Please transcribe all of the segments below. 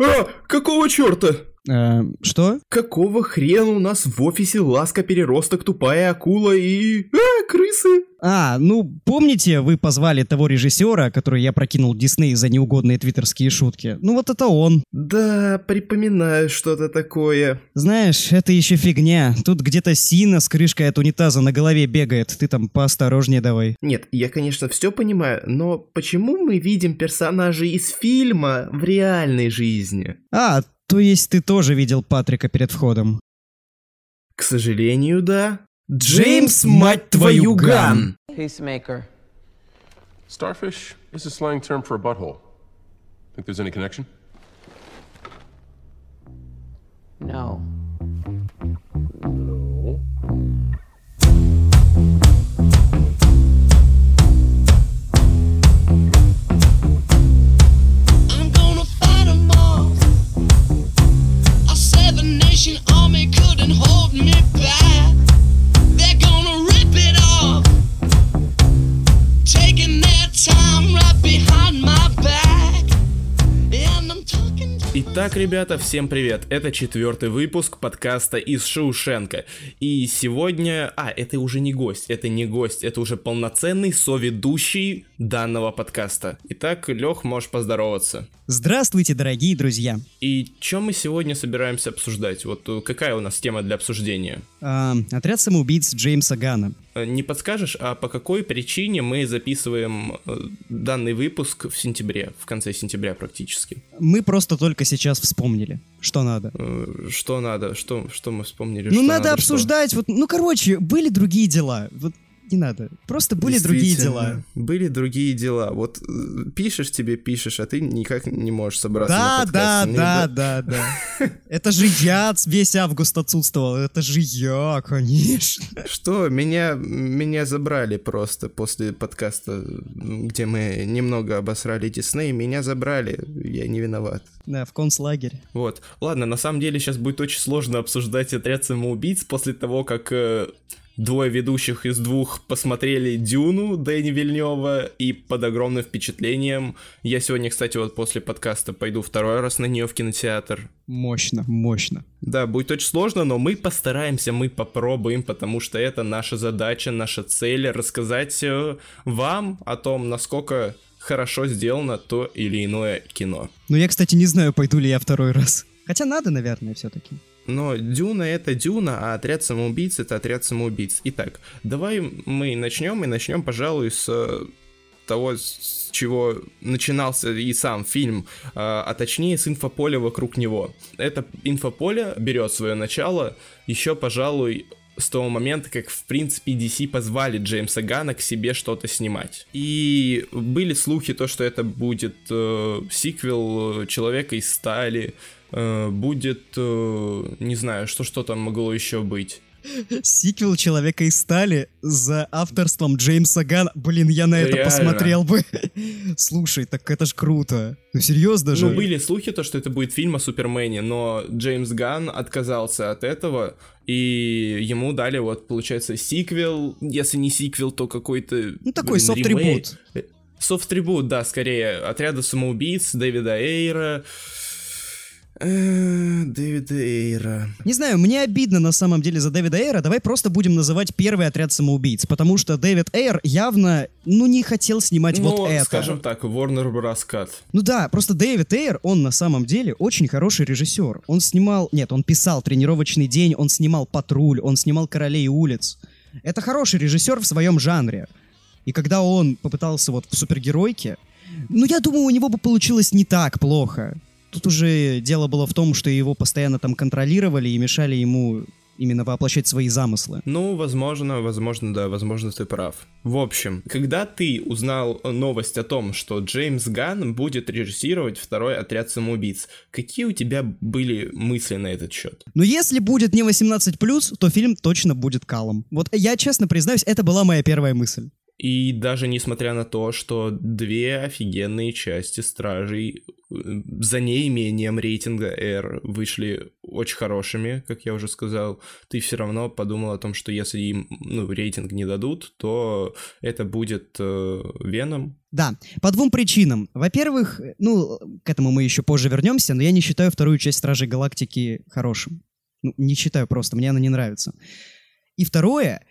А, какого черта? Э, что? Какого хрена у нас в офисе ласка переросток, тупая акула и... А, крысы? А, ну, помните, вы позвали того режиссера, который я прокинул Дисней за неугодные твиттерские шутки? Ну вот это он. Да, припоминаю что-то такое. Знаешь, это еще фигня. Тут где-то Сина с крышкой от унитаза на голове бегает. Ты там поосторожнее давай. Нет, я, конечно, все понимаю, но почему мы видим персонажей из фильма в реальной жизни? А, то есть ты тоже видел Патрика перед входом? К сожалению, да. Джеймс, мать твою, Ган! Peacemaker. Starfish is a slang term for a butthole. Think there's any connection? No. I'm gonna fight 'em all. A seven nation Итак, ребята, всем привет. Это четвертый выпуск подкаста из Шоушенка. И сегодня... А, это уже не гость, это не гость, это уже полноценный соведущий данного подкаста. Итак, Лех, можешь поздороваться. Здравствуйте, дорогие друзья. И чем мы сегодня собираемся обсуждать? Вот э, какая у нас тема для обсуждения? А, отряд самоубийц Джеймса Гана. Э, Не подскажешь, а по какой причине мы записываем э, данный выпуск в сентябре, в конце сентября практически? Мы просто только сейчас вспомнили, что надо. Э, Что надо? Что, что мы вспомнили? Ну, что надо что? обсуждать, вот, ну, короче, были другие дела. Вот не надо. Просто были другие дела. Были другие дела. Вот э, пишешь тебе, пишешь, а ты никак не можешь собраться Да, на да, подкаст. Мне да, бы- да, да. Это же я весь август отсутствовал. Это же я, конечно. Что, меня, меня забрали просто после подкаста, где мы немного обосрали Дисней, меня забрали, я не виноват. Да, в концлагерь. Вот. Ладно, на самом деле сейчас будет очень сложно обсуждать отряд самоубийц после того, как э, двое ведущих из двух посмотрели Дюну Дэни Вильнева и под огромным впечатлением. Я сегодня, кстати, вот после подкаста пойду второй раз на нее в кинотеатр. Мощно, мощно. Да, будет очень сложно, но мы постараемся, мы попробуем, потому что это наша задача, наша цель рассказать э, вам о том, насколько хорошо сделано то или иное кино. Ну, я, кстати, не знаю, пойду ли я второй раз. Хотя надо, наверное, все-таки. Но Дюна это Дюна, а отряд самоубийц это отряд самоубийц. Итак, давай мы начнем и начнем, пожалуй, с э, того, с чего начинался и сам фильм, э, а точнее с инфополя вокруг него. Это инфополе берет свое начало еще, пожалуй, с того момента, как, в принципе, DC позвали Джеймса Гана к себе что-то снимать. И были слухи, то, что это будет э, сиквел э, Человека из стали, будет, э, не знаю, что что там могло еще быть. Сиквел Человека из стали за авторством Джеймса Гана. Блин, я на это Реально. посмотрел бы. Слушай, так это ж круто. Ну, серьезно же? Ну, были слухи, то, что это будет фильм о Супермене, но Джеймс Ган отказался от этого, и ему дали, вот, получается, сиквел, если не сиквел, то какой-то... Ну, такой софт-трибут. Софт-трибут, да, скорее, отряда самоубийц Дэвида Эйра. Э, Дэвида Эйра. Не знаю, мне обидно на самом деле за Дэвида Эйра. Давай просто будем называть первый отряд самоубийц, потому что Дэвид Эйр явно, ну, не хотел снимать Ну, вот это. скажем так, Warner Bros. Ну да, просто Дэвид Эйр, он на самом деле очень хороший режиссер. Он снимал, нет, он писал «Тренировочный день», он снимал «Патруль», он снимал «Королей улиц». Это хороший режиссер в своем жанре. И когда он попытался вот в супергеройке, ну я думаю, у него бы получилось не так плохо. Тут уже дело было в том, что его постоянно там контролировали и мешали ему именно воплощать свои замыслы. Ну, возможно, возможно, да, возможно, ты прав. В общем, когда ты узнал новость о том, что Джеймс Ганн будет режиссировать второй отряд самоубийц, какие у тебя были мысли на этот счет? Но если будет не 18+, то фильм точно будет калом. Вот я честно признаюсь, это была моя первая мысль. И даже несмотря на то, что две офигенные части Стражей э, за неимением рейтинга R вышли очень хорошими, как я уже сказал, ты все равно подумал о том, что если им ну, рейтинг не дадут, то это будет э, Веном. Да, по двум причинам. Во-первых, ну, к этому мы еще позже вернемся, но я не считаю вторую часть Стражей Галактики хорошим. Ну, не считаю просто, мне она не нравится. И второе,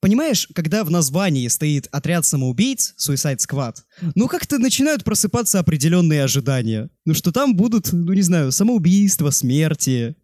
понимаешь, когда в названии стоит отряд самоубийц, Suicide Squad, ну как-то начинают просыпаться определенные ожидания. Ну что там будут, ну не знаю, самоубийства, смерти.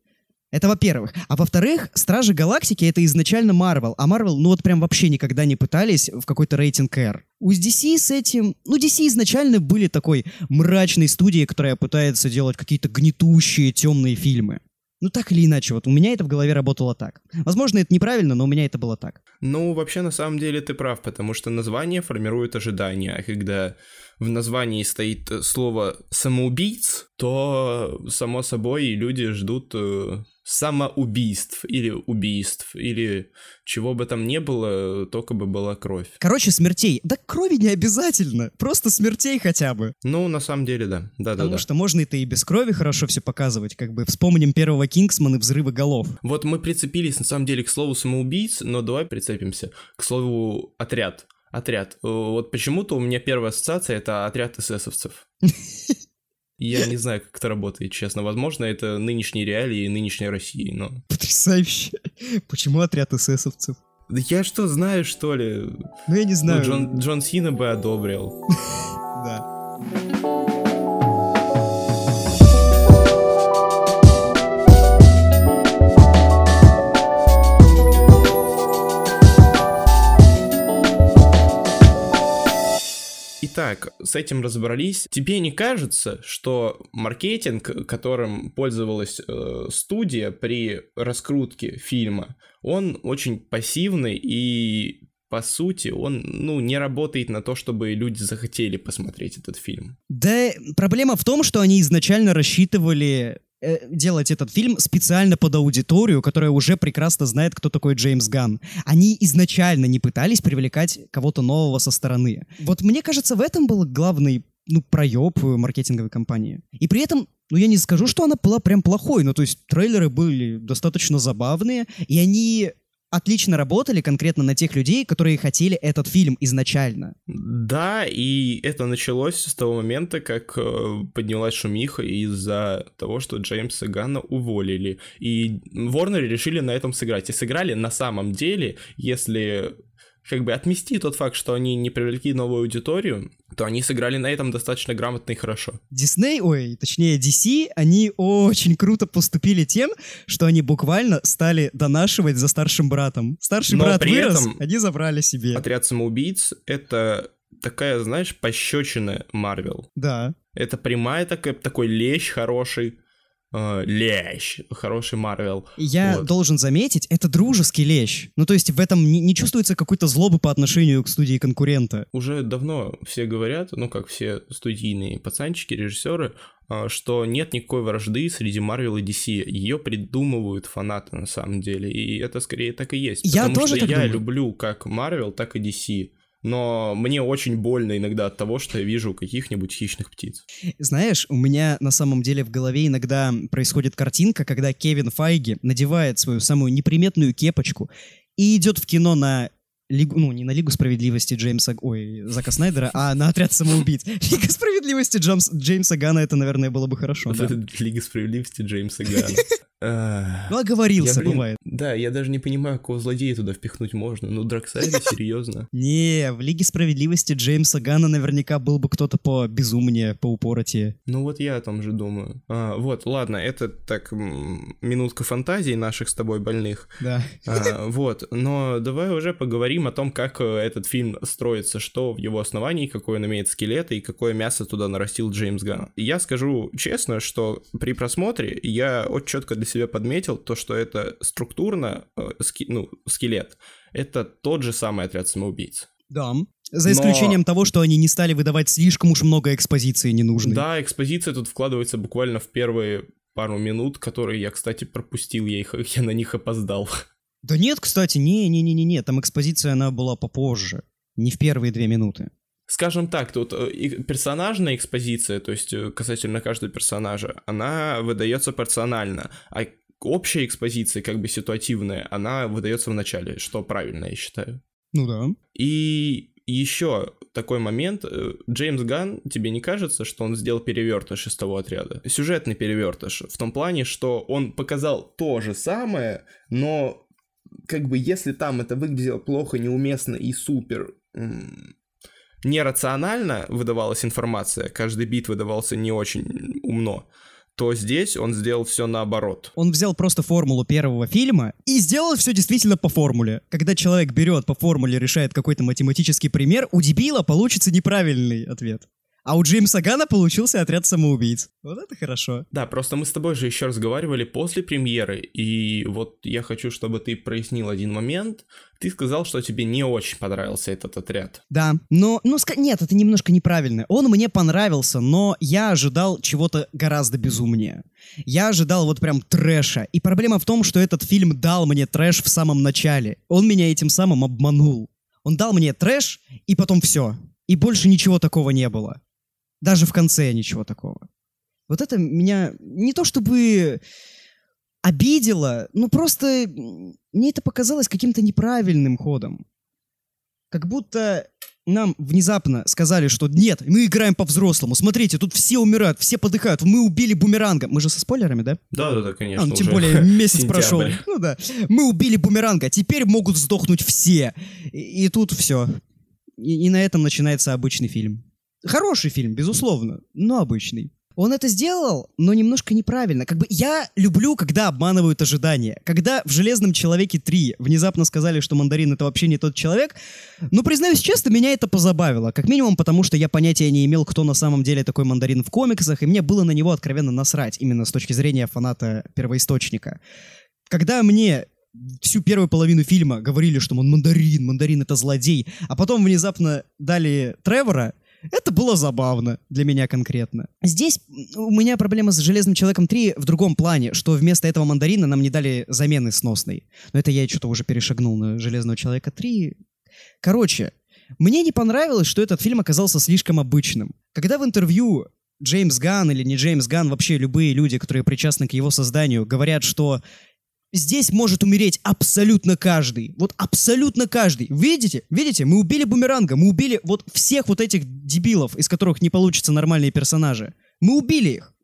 Это во-первых. А во-вторых, Стражи Галактики это изначально Марвел, а Марвел, ну вот прям вообще никогда не пытались в какой-то рейтинг R. У DC с этим... Ну, DC изначально были такой мрачной студией, которая пытается делать какие-то гнетущие, темные фильмы. Ну, так или иначе, вот у меня это в голове работало так. Возможно, это неправильно, но у меня это было так. Ну, вообще, на самом деле, ты прав, потому что название формирует ожидания, а когда в названии стоит слово «самоубийц», то, само собой, люди ждут э, самоубийств или убийств, или чего бы там ни было, только бы была кровь. Короче, смертей. Да крови не обязательно, просто смертей хотя бы. Ну, на самом деле, да. Да, Потому да, да. что можно это и без крови хорошо все показывать, как бы вспомним первого Кингсмана и взрывы голов. Вот мы прицепились, на самом деле, к слову самоубийц, но давай прицепимся к слову отряд. Отряд. Э, Вот почему-то у меня первая ассоциация это отряд эсэсовцев. Я не знаю, как это работает, честно. Возможно, это нынешние реалии нынешней России, но... Потрясающе. Почему отряд эсэсовцев? Да я что, знаю, что ли? Ну, я не Ну, знаю. Джон, Джон Сина бы одобрил. Итак, с этим разобрались. Тебе не кажется, что маркетинг, которым пользовалась э, студия при раскрутке фильма, он очень пассивный и по сути, он, ну, не работает на то, чтобы люди захотели посмотреть этот фильм. Да, проблема в том, что они изначально рассчитывали делать этот фильм специально под аудиторию, которая уже прекрасно знает, кто такой Джеймс Ганн. Они изначально не пытались привлекать кого-то нового со стороны. Вот мне кажется, в этом был главный ну, проеб э, маркетинговой компании. И при этом, ну, я не скажу, что она была прям плохой, ну, то есть трейлеры были достаточно забавные, и они отлично работали конкретно на тех людей, которые хотели этот фильм изначально. Да, и это началось с того момента, как э, поднялась шумиха из-за того, что Джеймса Ганна уволили. И Ворнеры решили на этом сыграть. И сыграли на самом деле, если как бы отмести тот факт, что они не привлекли новую аудиторию, то они сыграли на этом достаточно грамотно и хорошо. Дисней, ой, точнее DC, они очень круто поступили тем, что они буквально стали донашивать за старшим братом. Старший Но брат при вырос, этом они забрали себе. Отряд самоубийц — это такая, знаешь, пощечина Марвел. Да. Это прямая такая, такой лещ хороший, э, лещ, хороший Марвел. Я Вот. должен заметить, это дружеский лещ. Ну, то есть в этом не, не чувствуется какой-то злобы по отношению к студии конкурента. Уже давно все говорят, ну как все студийные пацанчики, режиссеры, а, что нет никакой вражды среди Marvel и DC. Ее придумывают фанаты на самом деле. И это скорее так и есть. Я Потому тоже что я думаю. люблю как Marvel, так и DC. Но мне очень больно иногда от того, что я вижу каких-нибудь хищных птиц. Знаешь, у меня на самом деле в голове иногда происходит картинка, когда Кевин Файги надевает свою самую неприметную кепочку и идет в кино на Лигу, ну, не на Лигу справедливости Джеймса, ой, Зака Снайдера, а на отряд самоубийц. Лига справедливости Джамс- Джеймса Гана, это, наверное, было бы хорошо, да. Лига справедливости Джеймса Ганна. Ну, оговорился, Я, блин, бывает. Да, я даже не понимаю, какого злодея туда впихнуть можно. Ну, Драксайда, серьезно. Не, в Лиге справедливости Джеймса Гана наверняка был бы кто-то по безумнее, по упоротее. Ну вот я о том же думаю. А, вот, ладно, это так минутка фантазий наших с тобой больных. Да. А, вот, но давай уже поговорим о том, как э, этот фильм строится, что в его основании, какой он имеет скелет и какое мясо туда нарастил Джеймс Ганн. Я скажу честно, что при просмотре я очень четко для себя подметил то, что это структурно, э, ски- ну, скелет, это тот же самый отряд самоубийц. Да. За Но- исключением того, что они не стали выдавать слишком уж много экспозиции ненужной. Да, экспозиция тут вкладывается буквально в первые пару минут, которые я, кстати, пропустил, я, их, я на них опоздал. Да нет, кстати, не-не-не-не, там экспозиция, она была попозже. Не в первые две минуты. Скажем так, тут э, персонажная экспозиция, то есть э, касательно каждого персонажа, она выдается персонально, а общая экспозиция, как бы ситуативная, она выдается в начале, что правильно, я считаю. Ну да. И еще такой момент. э, Джеймс Ган, тебе не кажется, что он сделал перевертыш из того отряда? Сюжетный перевертыш. В том плане, что он показал то же самое, но как бы если там это выглядело плохо, неуместно и супер нерационально выдавалась информация, каждый бит выдавался не очень умно, то здесь он сделал все наоборот. Он взял просто формулу первого фильма и сделал все действительно по формуле. Когда человек берет по формуле, решает какой-то математический пример, у дебила получится неправильный ответ. А у Джеймса Гана получился отряд самоубийц. Вот это хорошо. Да, просто мы с тобой же еще разговаривали после премьеры, и вот я хочу, чтобы ты прояснил один момент. Ты сказал, что тебе не очень понравился этот отряд. Да, но, ну, нет, это немножко неправильно. Он мне понравился, но я ожидал чего-то гораздо безумнее. Я ожидал вот прям трэша. И проблема в том, что этот фильм дал мне трэш в самом начале. Он меня этим самым обманул. Он дал мне трэш, и потом все. И больше ничего такого не было. Даже в конце ничего такого. Вот это меня не то чтобы обидело, ну просто мне это показалось каким-то неправильным ходом. Как будто нам внезапно сказали, что нет, мы играем по-взрослому. Смотрите, тут все умирают, все подыхают. Мы убили бумеранга. Мы же со спойлерами, да? Да, да, да, конечно. А, ну, тем уже более месяц прошел. Ну да. Мы убили бумеранга, теперь могут сдохнуть все. И, и тут все. И, и на этом начинается обычный фильм. Хороший фильм, безусловно, но обычный. Он это сделал, но немножко неправильно. Как бы я люблю, когда обманывают ожидания. Когда в «Железном человеке 3» внезапно сказали, что мандарин — это вообще не тот человек, ну, признаюсь честно, меня это позабавило. Как минимум потому, что я понятия не имел, кто на самом деле такой мандарин в комиксах, и мне было на него откровенно насрать, именно с точки зрения фаната первоисточника. Когда мне всю первую половину фильма говорили, что он мандарин, мандарин это злодей, а потом внезапно дали Тревора, это было забавно для меня конкретно. Здесь у меня проблема с Железным Человеком 3 в другом плане, что вместо этого мандарина нам не дали замены сносной. Но это я что-то уже перешагнул на Железного Человека 3. Короче, мне не понравилось, что этот фильм оказался слишком обычным. Когда в интервью Джеймс Ган или не Джеймс Ган, вообще любые люди, которые причастны к его созданию, говорят, что здесь может умереть абсолютно каждый. Вот абсолютно каждый. Видите? Видите? Мы убили Бумеранга, мы убили вот всех вот этих дебилов, из которых не получатся нормальные персонажи. Мы убили их.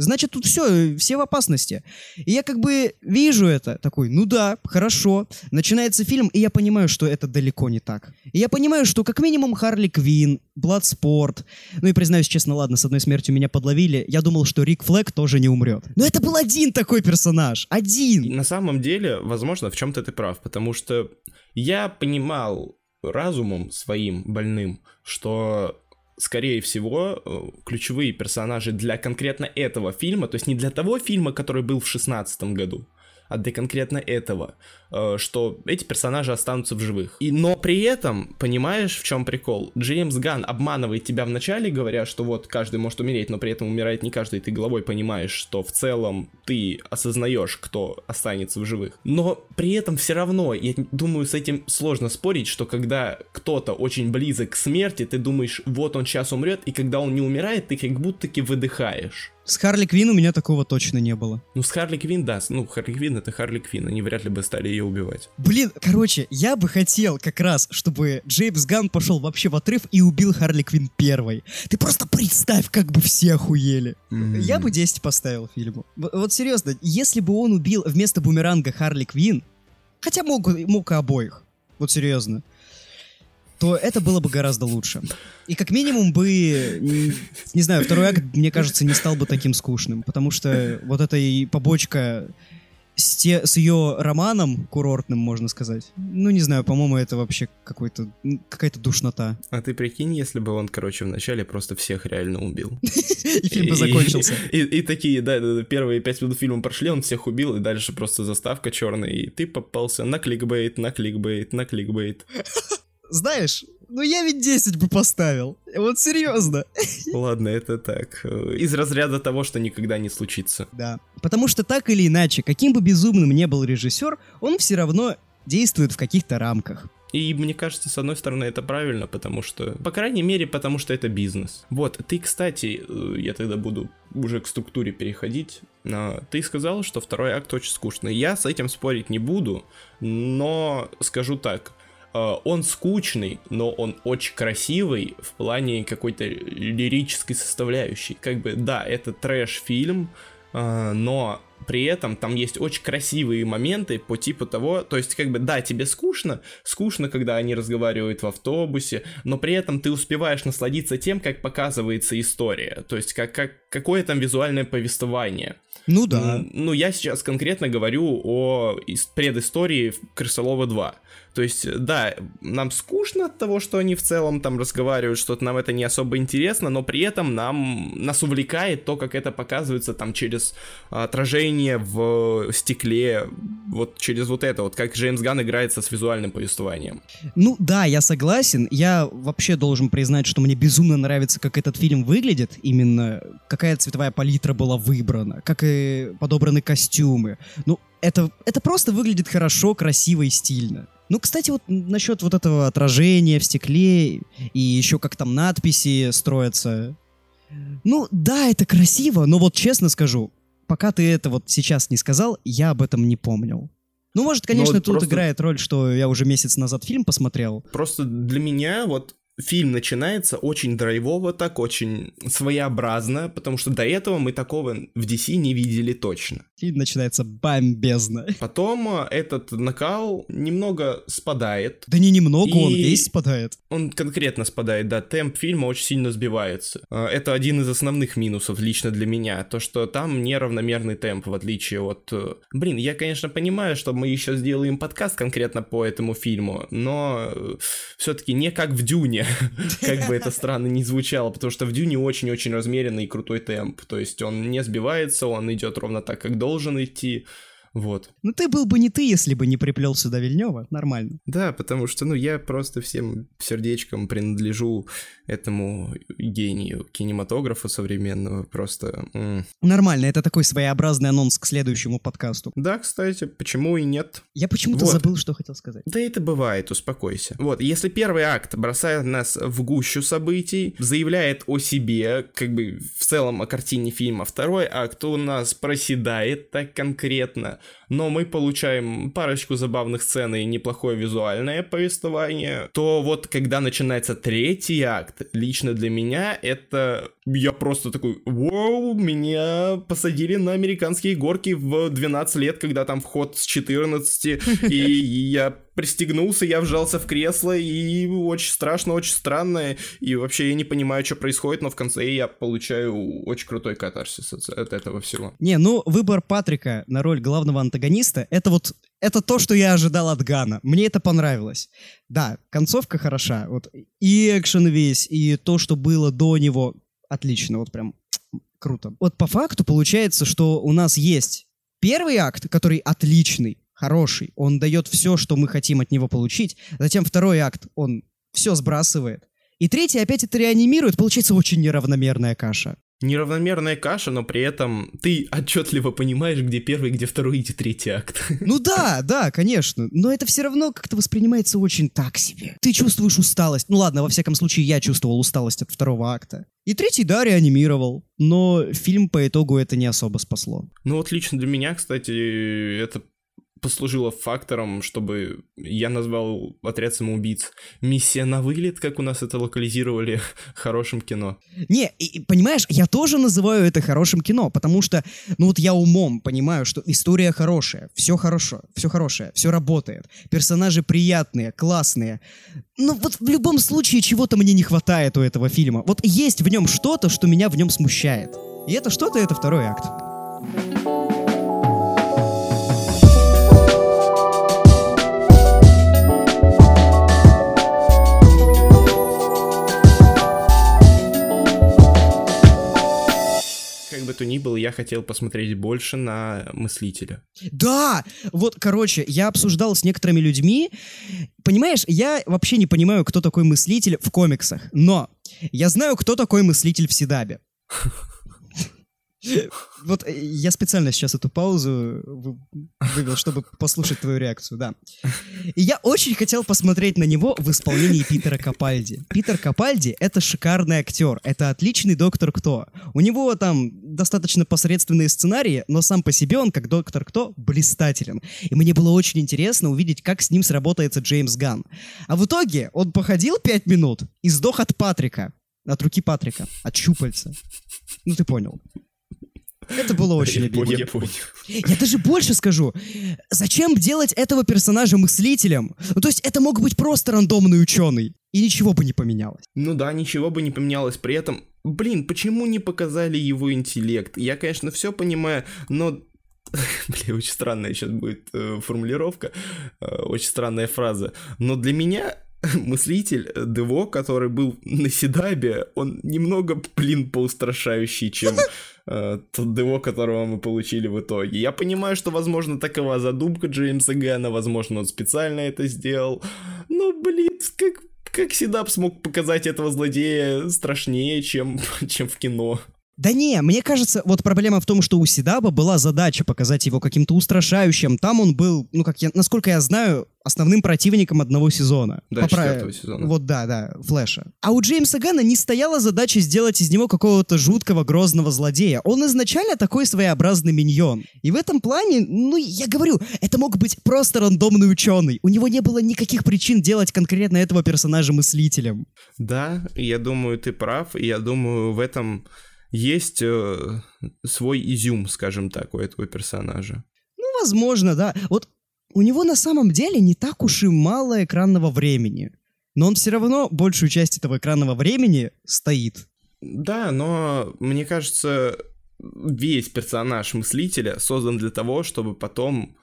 Значит, тут все, все в опасности. И я как бы вижу это, такой, ну да, хорошо. Начинается фильм, и я понимаю, что это далеко не так. И я понимаю, что как минимум Харли Квин, Бладспорт, ну и признаюсь честно, ладно, с одной смертью меня подловили, я думал, что Рик Флэг тоже не умрет. Но это был один такой персонаж, один. на самом деле, возможно, в чем-то ты прав, потому что я понимал разумом своим больным, что скорее всего, э, ключевые персонажи для конкретно этого фильма, то есть не для того фильма, который был в шестнадцатом году, а для конкретно этого, что эти персонажи останутся в живых. И, но при этом, понимаешь, в чем прикол? Джеймс Ган обманывает тебя вначале, говоря, что вот каждый может умереть, но при этом умирает не каждый, и ты головой понимаешь, что в целом ты осознаешь, кто останется в живых. Но при этом все равно, я думаю, с этим сложно спорить, что когда кто-то очень близок к смерти, ты думаешь, вот он сейчас умрет, и когда он не умирает, ты как будто-таки выдыхаешь. С Харли Квин у меня такого точно не было. Ну, с Харли Квин, да, ну, Харли Квин это Харли Квин, они вряд ли бы стали ее убивать. Блин, короче, я бы хотел как раз, чтобы Джеймс Ган пошел вообще в отрыв и убил Харли Квин первой. Ты просто представь, как бы все охуели. Я бы 10 поставил фильму. Вот серьезно, если бы он убил вместо бумеранга Харли Квин, хотя мог, мог и обоих, вот серьезно, то это было бы гораздо лучше. И как минимум бы, м, не знаю, второй акт, мне кажется, не стал бы таким скучным, потому что вот эта и побочка с, те- с ее романом курортным, можно сказать. Ну, не знаю, по-моему, это вообще какой-то, какая-то душнота. А ты прикинь, если бы он, короче, вначале просто всех реально убил. И фильм бы закончился. И, такие, да, первые пять минут фильма прошли, он всех убил, и дальше просто заставка черная, и ты попался на кликбейт, на кликбейт, на кликбейт. Знаешь, ну я ведь 10 бы поставил. Вот серьезно. Ладно, это так. Из разряда того, что никогда не случится. Да. Потому что так или иначе, каким бы безумным ни был режиссер, он все равно действует в каких-то рамках. И мне кажется, с одной стороны, это правильно, потому что, по крайней мере, потому что это бизнес. Вот, ты, кстати, э, я тогда буду уже к структуре переходить. А, Ты сказал, что второй акт очень скучный. Я с этим спорить не буду, но скажу так. Э, Он скучный, но он очень красивый в плане какой-то лирической составляющей. Как бы, да, это трэш-фильм, э, но при этом там есть очень красивые моменты по типу того, то есть как бы да, тебе скучно, скучно, когда они разговаривают в автобусе, но при этом ты успеваешь насладиться тем, как показывается история, то есть как, как какое там визуальное повествование. Ну да. М, Ну, я сейчас конкретно говорю о предыстории Крысолова 2. То есть, да, нам скучно от того, что они в целом там разговаривают, что-то нам это не особо интересно, но при этом нам, нас увлекает то, как это показывается там через отражение в стекле, вот через вот это, вот как Джеймс Ган играется с визуальным повествованием. Ну да, я согласен. Я вообще должен признать, что мне безумно нравится, как этот фильм выглядит. Именно какая цветовая палитра была выбрана, как и подобраны костюмы. Ну, это, это просто выглядит хорошо, красиво и стильно. Ну, кстати, вот насчет вот этого отражения в стекле и еще как там надписи строятся. Ну, да, это красиво, но вот честно скажу, пока ты это вот сейчас не сказал, я об этом не помнил. Ну, может, конечно, вот тут просто- играет роль, что я уже месяц назад фильм посмотрел. Просто для меня вот фильм начинается очень драйвово, так очень своеобразно, потому что до этого мы такого в DC не видели точно. Фильм начинается бомбезно. Потом э, этот накал немного спадает. Да не немного, он И- весь спадает. Он конкретно спадает, да, темп фильма очень сильно сбивается. Э, Это один из основных минусов лично для меня, то, что там неравномерный темп, в отличие от... э, Блин, я, конечно, понимаю, что мы еще сделаем подкаст конкретно по этому фильму, но все-таки не как в Дюне, как бы это странно не звучало, потому что в Дюне очень-очень размеренный и крутой темп, то есть он не сбивается, он идет ровно так, как должен идти, вот. Ну ты был бы не ты, если бы не приплел сюда Вильнева. Нормально. Да, потому что, ну, я просто всем сердечком принадлежу этому гению кинематографа современного, просто... м. Нормально, это такой своеобразный анонс к следующему подкасту. Да, кстати, почему и нет? Я почему-то Вот. забыл, что хотел сказать. Да это бывает, успокойся. Вот, если первый акт бросает нас в гущу событий, заявляет о себе, как бы в целом о картине фильма, второй акт у нас проседает так конкретно, но мы получаем парочку забавных сцен и неплохое визуальное повествование, то вот когда начинается третий акт, лично для меня это... Я просто такой, вау, меня посадили на американские горки в 12 лет, когда там вход с 14, и я пристегнулся, я вжался в кресло, и очень страшно, очень странно, и вообще я не понимаю, что происходит, но в конце я получаю очень крутой катарсис от, от этого всего. Не, ну выбор Патрика на роль главного антагониста, это вот это то, что я ожидал от Гана. Мне это понравилось. Да, концовка хороша. Вот и экшен весь, и то, что было до него, отлично. Вот прям круто. Вот по факту получается, что у нас есть первый акт, который отличный, хороший. Он дает все, что мы хотим от него получить. Затем второй акт, он все сбрасывает. И третий опять это реанимирует. Получается очень неравномерная каша. Неравномерная каша, но при этом ты отчетливо понимаешь, где первый, где второй где третий акт. Ну да, да, конечно. Но это все равно как-то воспринимается очень так себе. Ты чувствуешь усталость. Ну ладно, во всяком случае, я чувствовал усталость от второго акта. И третий, да, реанимировал. Но фильм по итогу это не особо спасло. Ну вот лично для меня, кстати, это послужило фактором, чтобы я назвал «Отряд самоубийц» «Миссия на вылет», как у нас это локализировали хорошим кино. Не, и- понимаешь, я тоже называю это хорошим кино, потому что, ну вот я умом понимаю, что история хорошая, все хорошо, все хорошее, все работает, персонажи приятные, классные. Но вот в любом случае чего-то мне не хватает у этого фильма. Вот есть в нем что-то, что меня в нем смущает. И это что-то, это второй акт. Бы то ни было, я хотел посмотреть больше на «Мыслителя». Да! Вот, короче, я обсуждал с некоторыми людьми. Понимаешь, я вообще не понимаю, кто такой мыслитель в комиксах, но я знаю, кто такой мыслитель в Седабе. Вот э, я специально сейчас эту паузу вы- вывел, чтобы послушать твою реакцию, да. И я очень хотел посмотреть на него в исполнении Питера Капальди. Питер Капальди — это шикарный актер, это отличный доктор Кто. У него там достаточно посредственные сценарии, но сам по себе он, как доктор Кто, блистателен. И мне было очень интересно увидеть, как с ним сработается Джеймс Ганн. А в итоге он походил пять минут и сдох от Патрика. От руки Патрика, от щупальца. Ну, ты понял. Это было очень обидно. я понял. Я даже больше скажу. Зачем делать этого персонажа мыслителем? Ну, то есть это мог быть просто рандомный ученый. И ничего бы не поменялось. Ну да, ничего бы не поменялось. При этом, блин, почему не показали его интеллект? Я, конечно, все понимаю, но... Блин, очень странная сейчас будет э, формулировка, э, очень странная фраза. Но для меня мыслитель э, Дево, который был на Седабе, он немного, блин, поустрашающий, чем э, тот Дево, которого мы получили в итоге. Я понимаю, что, возможно, такова задумка Джеймса Гана, возможно, он специально это сделал. Но, блин, как, как Седап смог показать этого злодея страшнее, чем, чем в кино? Да не, мне кажется, вот проблема в том, что у Сидаба была задача показать его каким-то устрашающим. Там он был, ну, как я, насколько я знаю, основным противником одного сезона. Да, Попра- четвертого сезона. Вот да, да, Флэша. А у Джеймса Гана не стояла задача сделать из него какого-то жуткого грозного злодея. Он изначально такой своеобразный миньон. И в этом плане, ну, я говорю, это мог быть просто рандомный ученый. У него не было никаких причин делать конкретно этого персонажа мыслителем. Да, я думаю, ты прав, и я думаю, в этом есть э, свой изюм, скажем так, у этого персонажа. Ну, возможно, да. Вот у него на самом деле не так уж и мало экранного времени. Но он все равно большую часть этого экранного времени стоит. Да, но мне кажется, весь персонаж мыслителя создан для того, чтобы потом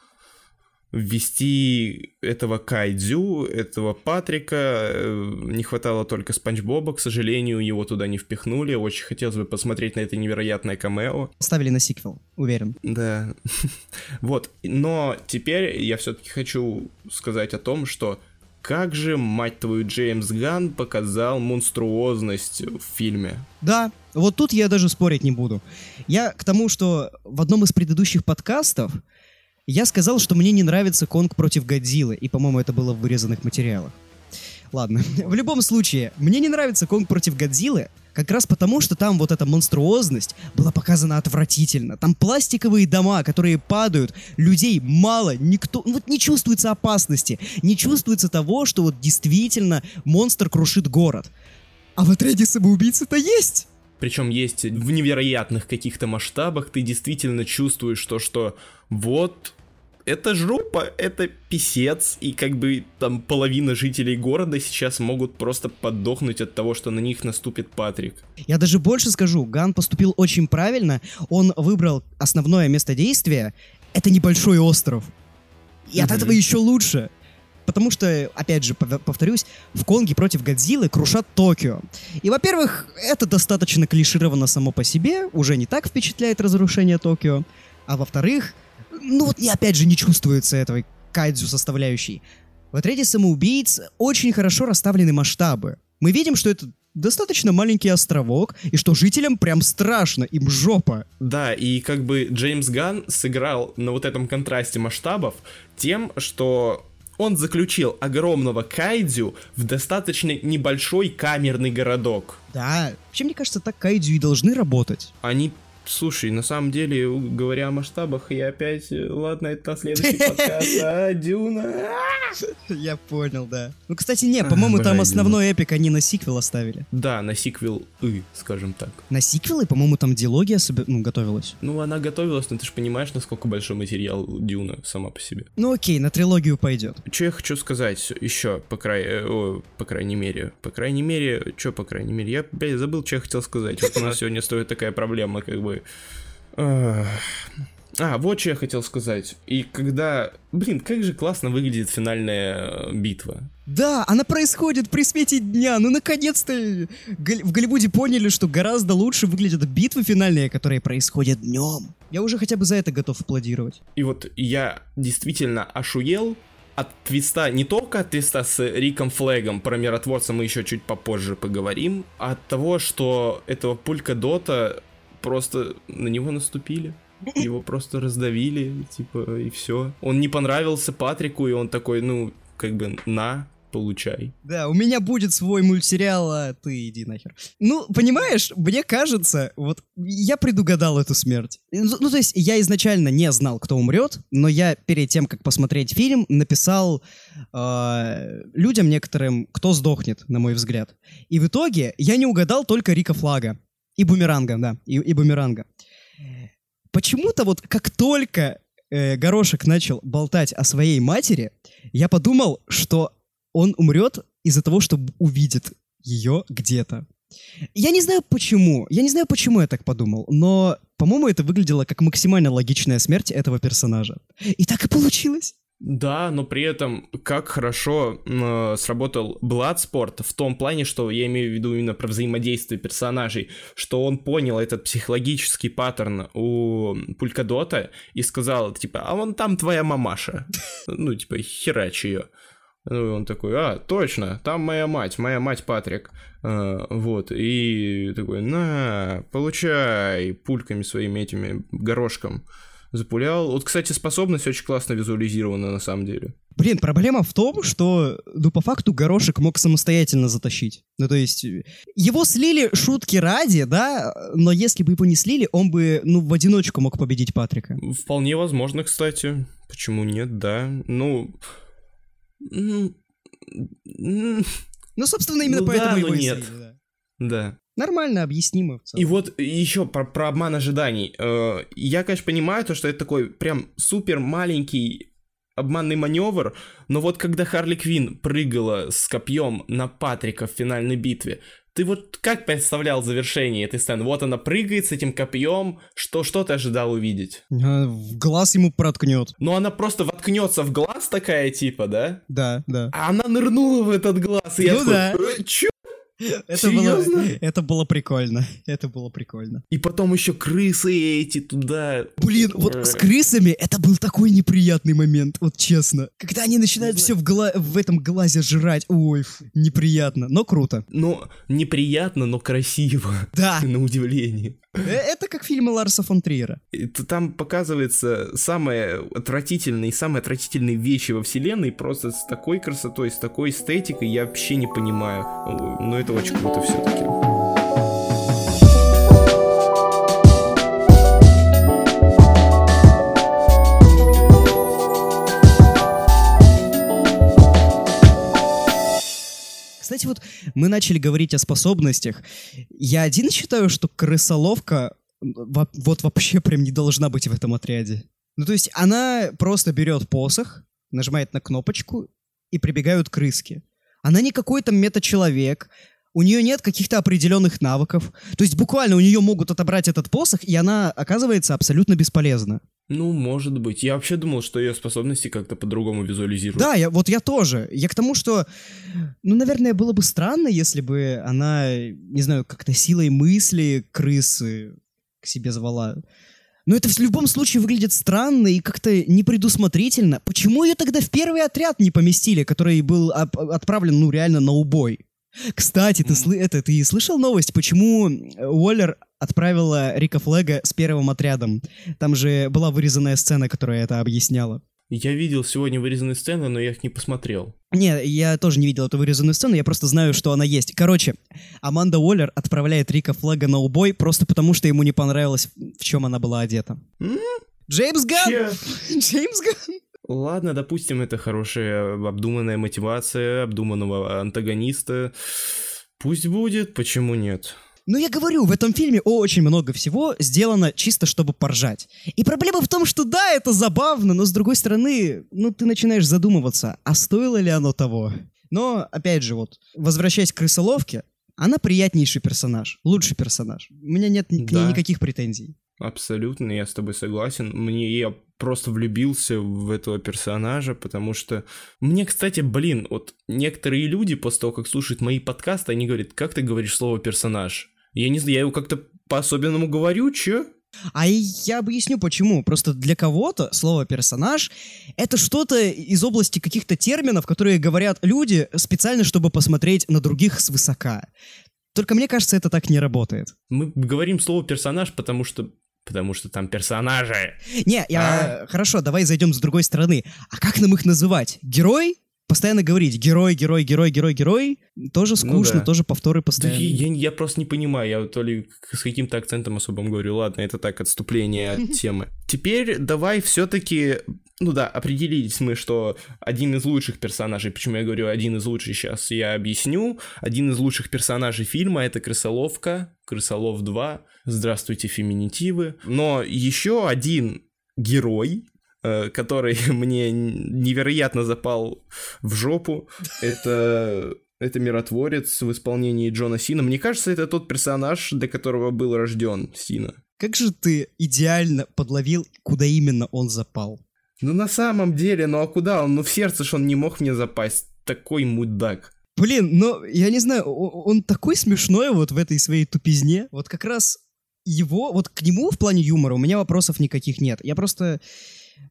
ввести этого Кайдзю, этого Патрика. Э, Не хватало только Спанч Боба, к сожалению, его туда не впихнули. Очень хотелось бы посмотреть на это невероятное камео. Ставили на сиквел, уверен. Да. Вот. Но теперь я все-таки хочу сказать о том, что как же, мать твою, Джеймс Ган показал монструозность в фильме. Да, вот тут я даже спорить не буду. Я к тому, что в одном из предыдущих подкастов я сказал, что мне не нравится Конг против Годзиллы, и, по-моему, это было в вырезанных материалах. Ладно, в любом случае, мне не нравится Конг против Годзиллы, как раз потому, что там вот эта монструозность была показана отвратительно. Там пластиковые дома, которые падают, людей мало, никто, ну вот не чувствуется опасности, не чувствуется того, что вот действительно монстр крушит город. А в отряде самоубийцы-то есть! Причем есть в невероятных каких-то масштабах, ты действительно чувствуешь то, что вот это жопа, это писец, и как бы там половина жителей города сейчас могут просто подохнуть от того, что на них наступит Патрик. Я даже больше скажу, Ган поступил очень правильно. Он выбрал основное место действия. Это небольшой остров. И от этого еще лучше. Потому что, опять же, пов- повторюсь, в Конге против Годзиллы крушат Токио. И, во-первых, это достаточно клишировано само по себе, уже не так впечатляет разрушение Токио. А во-вторых, ну вот, и опять же, не чувствуется этой кайдзю составляющей. В отряде самоубийц очень хорошо расставлены масштабы. Мы видим, что это достаточно маленький островок, и что жителям прям страшно, им жопа. Да, и как бы Джеймс Ган сыграл на вот этом контрасте масштабов тем, что он заключил огромного кайдзю в достаточно небольшой камерный городок. Да, вообще, мне кажется, так кайдзю и должны работать. Они, слушай, на самом деле, говоря о масштабах, я опять, э, ладно, это на следующий подкаст, а, Дюна, Я понял, да. Ну, кстати, не, по-моему, там основной эпик они на сиквел оставили. да, на сиквел «И», скажем так. На сиквелы, по-моему, там диалогия ну, готовилась. Ну, она готовилась, но ты же понимаешь, насколько большой материал Дюна сама по себе. Ну окей, на трилогию пойдет. Что я хочу сказать еще, по, край... э, о, по крайней мере? По крайней мере, что по крайней мере? Я, блядь, забыл, что я хотел сказать. Вот у нас сегодня стоит такая проблема, как бы... Ах. А, вот что я хотел сказать. И когда... Блин, как же классно выглядит финальная э, битва. Да, она происходит при свете дня. Ну, наконец-то Гол- в Голливуде поняли, что гораздо лучше выглядят битвы финальные, которые происходят днем. Я уже хотя бы за это готов аплодировать. И вот я действительно ошуел от твиста, не только от твиста с Риком Флегом, про миротворца мы еще чуть попозже поговорим, а от того, что этого Пулька Дота просто на него наступили. Его просто раздавили, типа, и все. Он не понравился Патрику, и он такой, ну, как бы, на, получай. Да, у меня будет свой мультсериал, а ты иди нахер. Ну, понимаешь, мне кажется, вот я предугадал эту смерть. Ну, ну, то есть я изначально не знал, кто умрет, но я перед тем, как посмотреть фильм, написал э, людям некоторым, кто сдохнет, на мой взгляд. И в итоге я не угадал только Рика Флага. И Бумеранга, да, и, и Бумеранга. Почему-то вот как только э, Горошек начал болтать о своей матери, я подумал, что он умрет из-за того, что увидит ее где-то. Я не знаю почему, я не знаю почему я так подумал, но, по-моему, это выглядело как максимально логичная смерть этого персонажа. И так и получилось. Да, но при этом как хорошо э, сработал Bloodsport в том плане, что я имею в виду именно про взаимодействие персонажей, что он понял этот психологический паттерн у Пулькадота и сказал, типа, а вон там твоя мамаша. Ну, типа, херач ее. Ну, и он такой, а, точно, там моя мать, моя мать Патрик. А, вот, и такой, на, получай, пульками своими этими горошком запулял. Вот, кстати, способность очень классно визуализирована на самом деле. Блин, проблема в том, что, ну, по факту, горошек мог самостоятельно затащить. Ну, то есть, его слили шутки ради, да, но если бы его не слили, он бы, ну, в одиночку мог победить Патрика. Вполне возможно, кстати. Почему нет, да. Ну, ну, собственно, именно Ну поэтому да, его нет. слили, да. да. Нормально, объяснимо. И вот еще про, про обман ожиданий. Э, Я, конечно, понимаю то, что это такой прям супер маленький обманный маневр, но вот когда Харли Квин прыгала с копьем на Патрика в финальной битве, ты вот как представлял завершение этой сцены? Вот она прыгает с этим копьем, что, что ты ожидал увидеть? А, В глаз ему проткнет. Ну, она просто воткнется в глаз такая, типа, да? Да, да. А она нырнула в этот глаз, и я Ну такой, да. «Э, чё? Это было, это было прикольно. Это было прикольно. И потом еще крысы эти туда. Блин, вот с крысами это был такой неприятный момент, вот честно. Когда они начинают все в, гла- в этом глазе жрать, ой, фу, неприятно, но круто. Ну, неприятно, но красиво. Да, На удивление. Э, это как фильмы Ларса фон Триера. Там показывается самые отвратительные, самые отвратительные вещи во вселенной просто с такой красотой, с такой эстетикой, я вообще не понимаю. Но это очень круто все-таки. Кстати, вот мы начали говорить о способностях. Я один считаю, что крысоловка во- вот вообще прям не должна быть в этом отряде. Ну, то есть она просто берет посох, нажимает на кнопочку, и прибегают крыски. Она не какой-то мета-человек, у нее нет каких-то определенных навыков. То есть буквально у нее могут отобрать этот посох, и она оказывается абсолютно бесполезна. Ну, может быть. Я вообще думал, что ее способности как-то по-другому визуализируют. Да, я, вот я тоже. Я к тому, что, ну, наверное, было бы странно, если бы она, не знаю, как-то силой мысли крысы к себе звала. Но это в любом случае выглядит странно и как-то непредусмотрительно. Почему ее тогда в первый отряд не поместили, который был отправлен, ну, реально на убой? Кстати, ты, сл- это, ты слышал новость, почему Уоллер отправила Рика Флега с первым отрядом? Там же была вырезанная сцена, которая это объясняла. Я видел сегодня вырезанные сцены, но я их не посмотрел. Не, я тоже не видел эту вырезанную сцену, я просто знаю, что она есть. Короче, Аманда Уоллер отправляет Рика Флага на убой просто потому, что ему не понравилось, в чем она была одета. М? Джеймс Ганн! Че? Джеймс Ганн! Ладно, допустим, это хорошая обдуманная мотивация обдуманного антагониста. Пусть будет, почему нет? Ну, я говорю, в этом фильме очень много всего сделано чисто, чтобы поржать. И проблема в том, что да, это забавно, но с другой стороны, ну, ты начинаешь задумываться, а стоило ли оно того? Но, опять же, вот, возвращаясь к крысоловке, она приятнейший персонаж, лучший персонаж. У меня нет к ней Да. никаких претензий. Абсолютно, я с тобой согласен. Мне я просто влюбился в этого персонажа, потому что мне, кстати, блин, вот некоторые люди после того, как слушают мои подкасты, они говорят, как ты говоришь слово персонаж? Я не знаю, я его как-то по-особенному говорю, чё? А я объясню почему. Просто для кого-то слово персонаж это что-то из области каких-то терминов, которые говорят люди специально, чтобы посмотреть на других свысока. Только мне кажется, это так не работает. Мы говорим слово персонаж, потому что потому что там персонажи. Не, я... Хорошо, давай зайдем с другой стороны. А как нам их называть? Герой? Постоянно говорить герой, герой, герой, герой, герой. Тоже скучно, да. тоже повторы Да постоянно. я, я просто не понимаю, я то ли с каким-то акцентом особым говорю, ладно, это так, отступление от темы. Теперь давай все-таки, ну да, определились мы, что один из лучших персонажей, почему я говорю один из лучших, сейчас я объясню, один из лучших персонажей фильма это Крысоловка, Крысолов 2, здравствуйте, феминитивы, но еще один герой, который мне невероятно запал в жопу, это это миротворец в исполнении Джона Сина. Мне кажется, это тот персонаж, для которого был рожден Сина. Как же ты идеально подловил, куда именно он запал? Ну на самом деле, ну а куда он? Ну в сердце ж он не мог мне запасть. Такой мудак. Блин, но я не знаю, он такой смешной вот в этой своей тупизне. Вот как раз его, вот к нему в плане юмора у меня вопросов никаких нет. Я просто,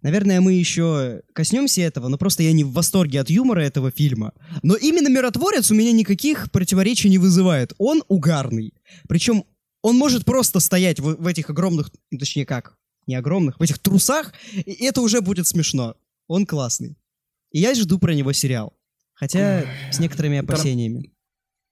наверное, мы еще коснемся этого, но просто я не в восторге от юмора этого фильма. Но именно «Миротворец» у меня никаких противоречий не вызывает. Он угарный. Причем он может просто стоять в, в этих огромных, ну, точнее как, не огромных, в этих трусах, и это уже будет смешно. Он классный. И я жду про него сериал. Хотя с некоторыми опасениями.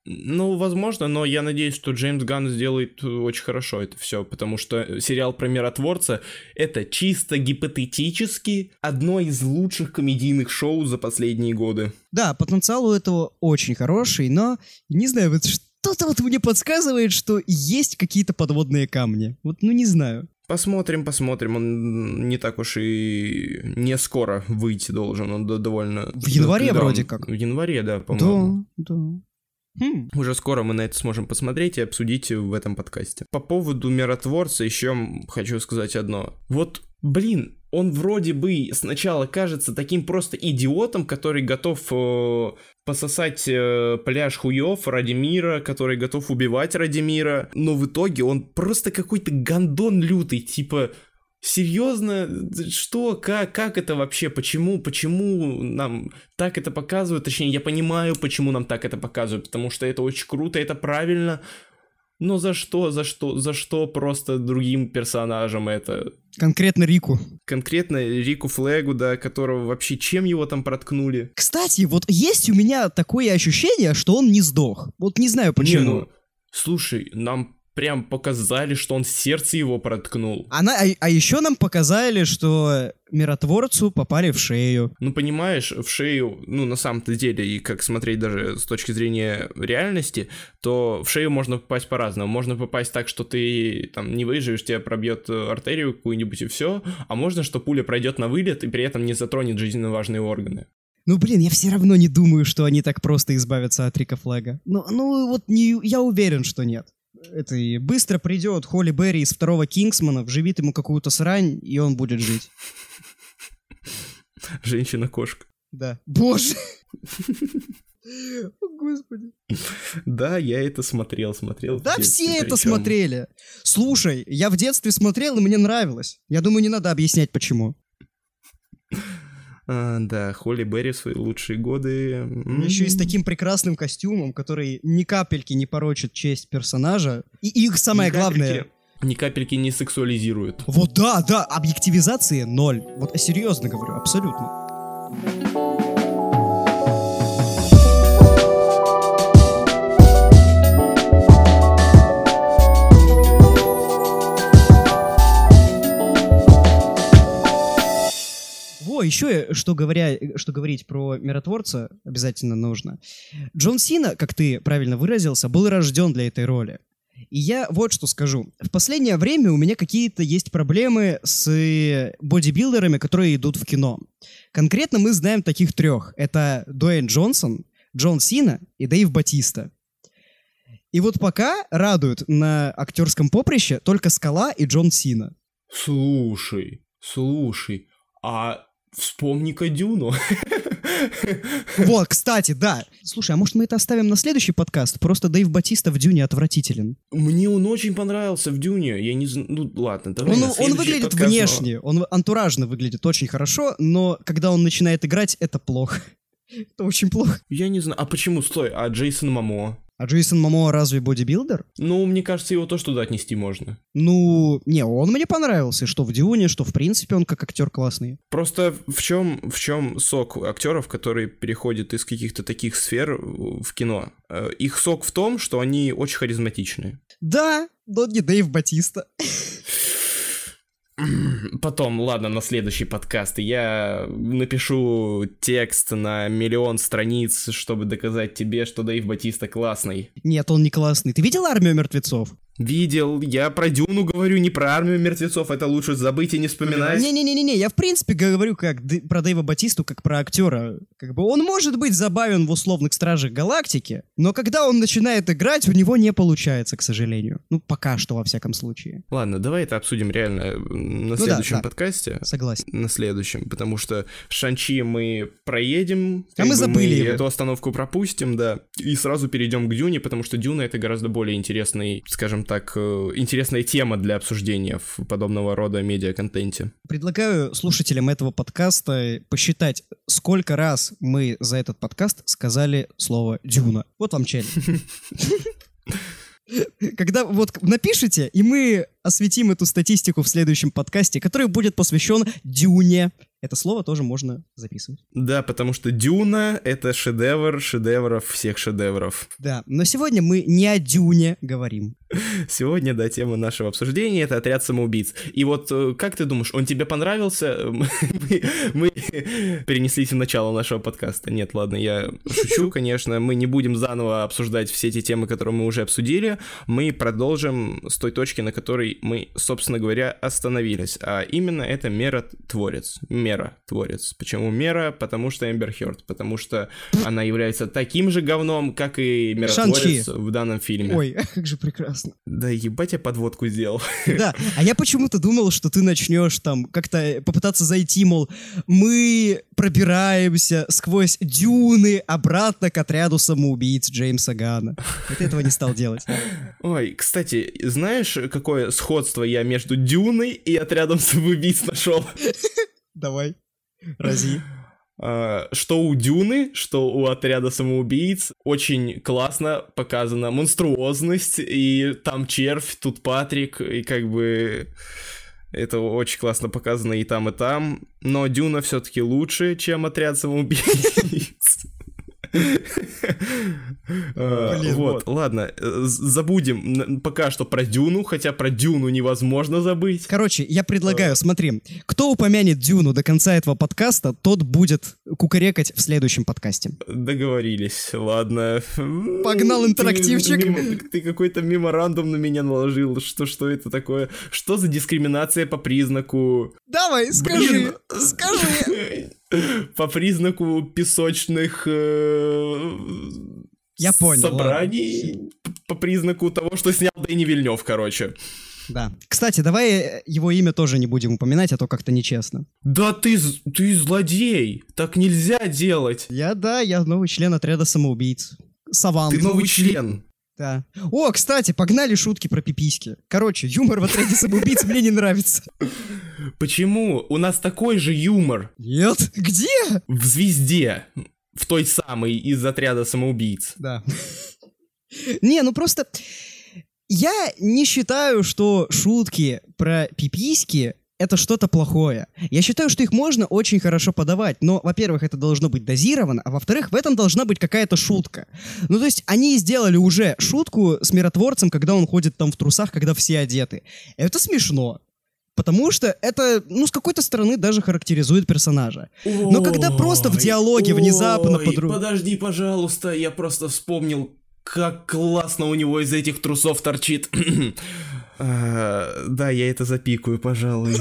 Ну, возможно, но я надеюсь, что Джеймс Ганн сделает э, очень хорошо это все, потому что сериал про миротворца это чисто гипотетически одно из лучших комедийных шоу за последние годы. Да, потенциал у этого очень хороший, но, не знаю, вот что-то вот мне подсказывает, что есть какие-то подводные камни. Вот, ну не знаю. Посмотрим, посмотрим. Он не так уж и не скоро выйти должен. Он до- довольно... В январе вроде он- как. В январе, да, по-моему. Да, да. Хм. Уже скоро мы на это сможем посмотреть и обсудить в этом подкасте. По поводу миротворца еще хочу сказать одно. Вот, блин, он вроде бы сначала кажется таким просто идиотом, который готов э, пососать э, пляж хуев ради мира, который готов убивать ради мира, но в итоге он просто какой-то гандон лютый, типа... Серьезно? Что? Как? Как это вообще? Почему? Почему нам так это показывают? Точнее, я понимаю, почему нам так это показывают, потому что это очень круто, это правильно. Но за что? За что? За что просто другим персонажам это? Конкретно Рику. Конкретно Рику Флегу, да, которого вообще чем его там проткнули? Кстати, вот есть у меня такое ощущение, что он не сдох. Вот не знаю Не, почему. ну, слушай, нам прям показали, что он сердце его проткнул. Она, а, а еще нам показали, что миротворцу попали в шею. Ну, понимаешь, в шею, ну, на самом-то деле, и как смотреть даже с точки зрения реальности, то в шею можно попасть по-разному. Можно попасть так, что ты там не выживешь, тебя пробьет э, артерию какую-нибудь и все, а можно, что пуля пройдет на вылет и при этом не затронет жизненно важные органы. Ну, блин, я все равно не думаю, что они так просто избавятся от Рика Флэга. Ну, ну вот не, я уверен, что нет. Это и быстро придет Холли Берри из второго Кингсмана, вживит ему какую-то срань, и он будет жить. Женщина-кошка. Да. Боже! О, Господи. Да, я это смотрел, смотрел. Да детстве, все это причем- смотрели. Слушай, я в детстве смотрел, и мне нравилось. Я думаю, не надо объяснять, почему. А, да, Холли Берри в свои лучшие годы. Еще и с таким прекрасным костюмом, который ни капельки не порочит честь персонажа. И их самое ни капельки- главное... Ни капельки не сексуализирует. Вот да, да, объективизации ноль. Вот серьезно говорю, абсолютно. Еще что, говоря, что говорить про миротворца обязательно нужно. Джон Сина, как ты правильно выразился, был рожден для этой роли. И я вот что скажу. В последнее время у меня какие-то есть проблемы с бодибилдерами, которые идут в кино. Конкретно мы знаем таких трех. Это Дуэйн Джонсон, Джон Сина и Дэйв Батиста. И вот пока радуют на актерском поприще только Скала и Джон Сина. Слушай, слушай, а вспомни-ка Дюну. Вот, кстати, да. Слушай, а может мы это оставим на следующий подкаст? Просто Дэйв Батиста в Дюне отвратителен. Мне он очень понравился в Дюне. Я не знаю. Ну ладно, давай. Он, он выглядит подкаст, но- внешне, он антуражно выглядит очень хорошо, но когда он начинает играть, это плохо. Это очень плохо. Я не знаю. А почему? Стой, а Джейсон Мамо? А Джейсон Момоа разве бодибилдер? Ну, мне кажется, его тоже туда отнести можно. Ну, не, он мне понравился, что в Дюне, что в принципе он как актер классный. Просто в чем, в чем сок актеров, которые переходят из каких-то таких сфер в кино? Э, Их сок в том, что они очень харизматичные. Да, но не Дэйв Батиста. Потом, ладно, на следующий подкаст я напишу текст на миллион страниц, чтобы доказать тебе, что Дэйв Батиста классный. Нет, он не классный. Ты видел «Армию мертвецов»? Видел, я про Дюну говорю, не про армию мертвецов, это лучше забыть и не вспоминать. Не-не-не-не, я в принципе говорю как про Дэйва Батисту, как про актера. Как бы он может быть забавен в условных Стражах Галактики, но когда он начинает играть, у него не получается, к сожалению. Ну, пока что, во всяком случае. Ладно, давай это обсудим реально э, на да, следующем да. подкасте. Согласен. На следующем, потому что Шанчи мы проедем. А мы бы забыли его. эту остановку пропустим, да, и сразу перейдем к Дюне, потому что Дюна это гораздо более интересный, скажем так, э, интересная тема для обсуждения в подобного рода медиа-контенте. Предлагаю слушателям этого подкаста посчитать, сколько раз мы за этот подкаст сказали слово «дюна». Вот вам челлендж. Когда вот напишите, и мы осветим эту статистику в следующем подкасте, который будет посвящен Дюне. Это слово тоже можно записывать. Да, потому что Дюна — это шедевр шедевров всех шедевров. Да, но сегодня мы не о Дюне говорим. Сегодня, да, тема нашего обсуждения — это «Отряд самоубийц». И вот э, как ты думаешь, он тебе понравился? Мы, мы перенеслись в начало нашего подкаста. Нет, ладно, я шучу, конечно. Мы не будем заново обсуждать все эти темы, которые мы уже обсудили. Мы продолжим с той точки, на которой мы, собственно говоря, остановились. А именно это мера-творец. Мера-творец. Почему мера? Потому что Эмбер Хёрд. Потому что она является таким же говном, как и миротворец в данном фильме. Ой, как же прекрасно. Да ебать я подводку сделал. Да, а я почему-то думал, что ты начнешь там как-то попытаться зайти, мол, мы пробираемся сквозь дюны обратно к отряду самоубийц Джеймса Гана. Ты этого не стал делать. Ой, кстати, знаешь, какое сходство я между Дюной и отрядом самоубийц нашел? Давай, рази. А, Что у Дюны, что у отряда самоубийц очень классно показана монструозность, и там червь, тут Патрик, и как бы это очень классно показано и там, и там, но Дюна все-таки лучше, чем отряд самоубийц. Вот, ладно, э, забудем пока что про Дюну, хотя про Дюну невозможно забыть. Короче, я предлагаю, смотри, кто упомянет Дюну до конца этого подкаста, тот будет кукарекать в следующем подкасте. Договорились, ладно. Погнал интерактивчик. Ты, какой-то меморандум на меня наложил. Что, что это такое? Что за дискриминация по признаку... Давай, скажи, скажи. По признаку песочных... э, Я понял, Собраний. По признаку того, что снял Дэнни Вильнев, короче. Да. Кстати, давай э, его имя тоже не будем упоминать, а то как-то нечестно. Да ты, ты злодей! Так нельзя делать! Я, да, я новый член отряда самоубийц. Саван. Ты новый член. Да. О, кстати, погнали шутки про пиписьки. Короче, юмор в отряде самоубийц мне не нравится. Почему? У нас такой же юмор. Нет? Где? в звезде, в той самой из отряда самоубийц. Да. Не, ну просто... Я не считаю, что шутки про пиписьки это что-то плохое. Я считаю, что их можно очень хорошо подавать, но, во-первых, это должно быть дозировано, а во-вторых, в этом должна быть какая-то шутка. Ну, то есть, они сделали уже шутку с миротворцем, когда он ходит там в трусах, когда все одеты. Это смешно. Потому что это, ну, с какой-то стороны даже характеризует персонажа. Но когда просто в диалоге внезапно Ой, подру- Подожди, пожалуйста, я просто вспомнил, как классно у него из этих трусов торчит. А, Да, я это запикаю, пожалуй.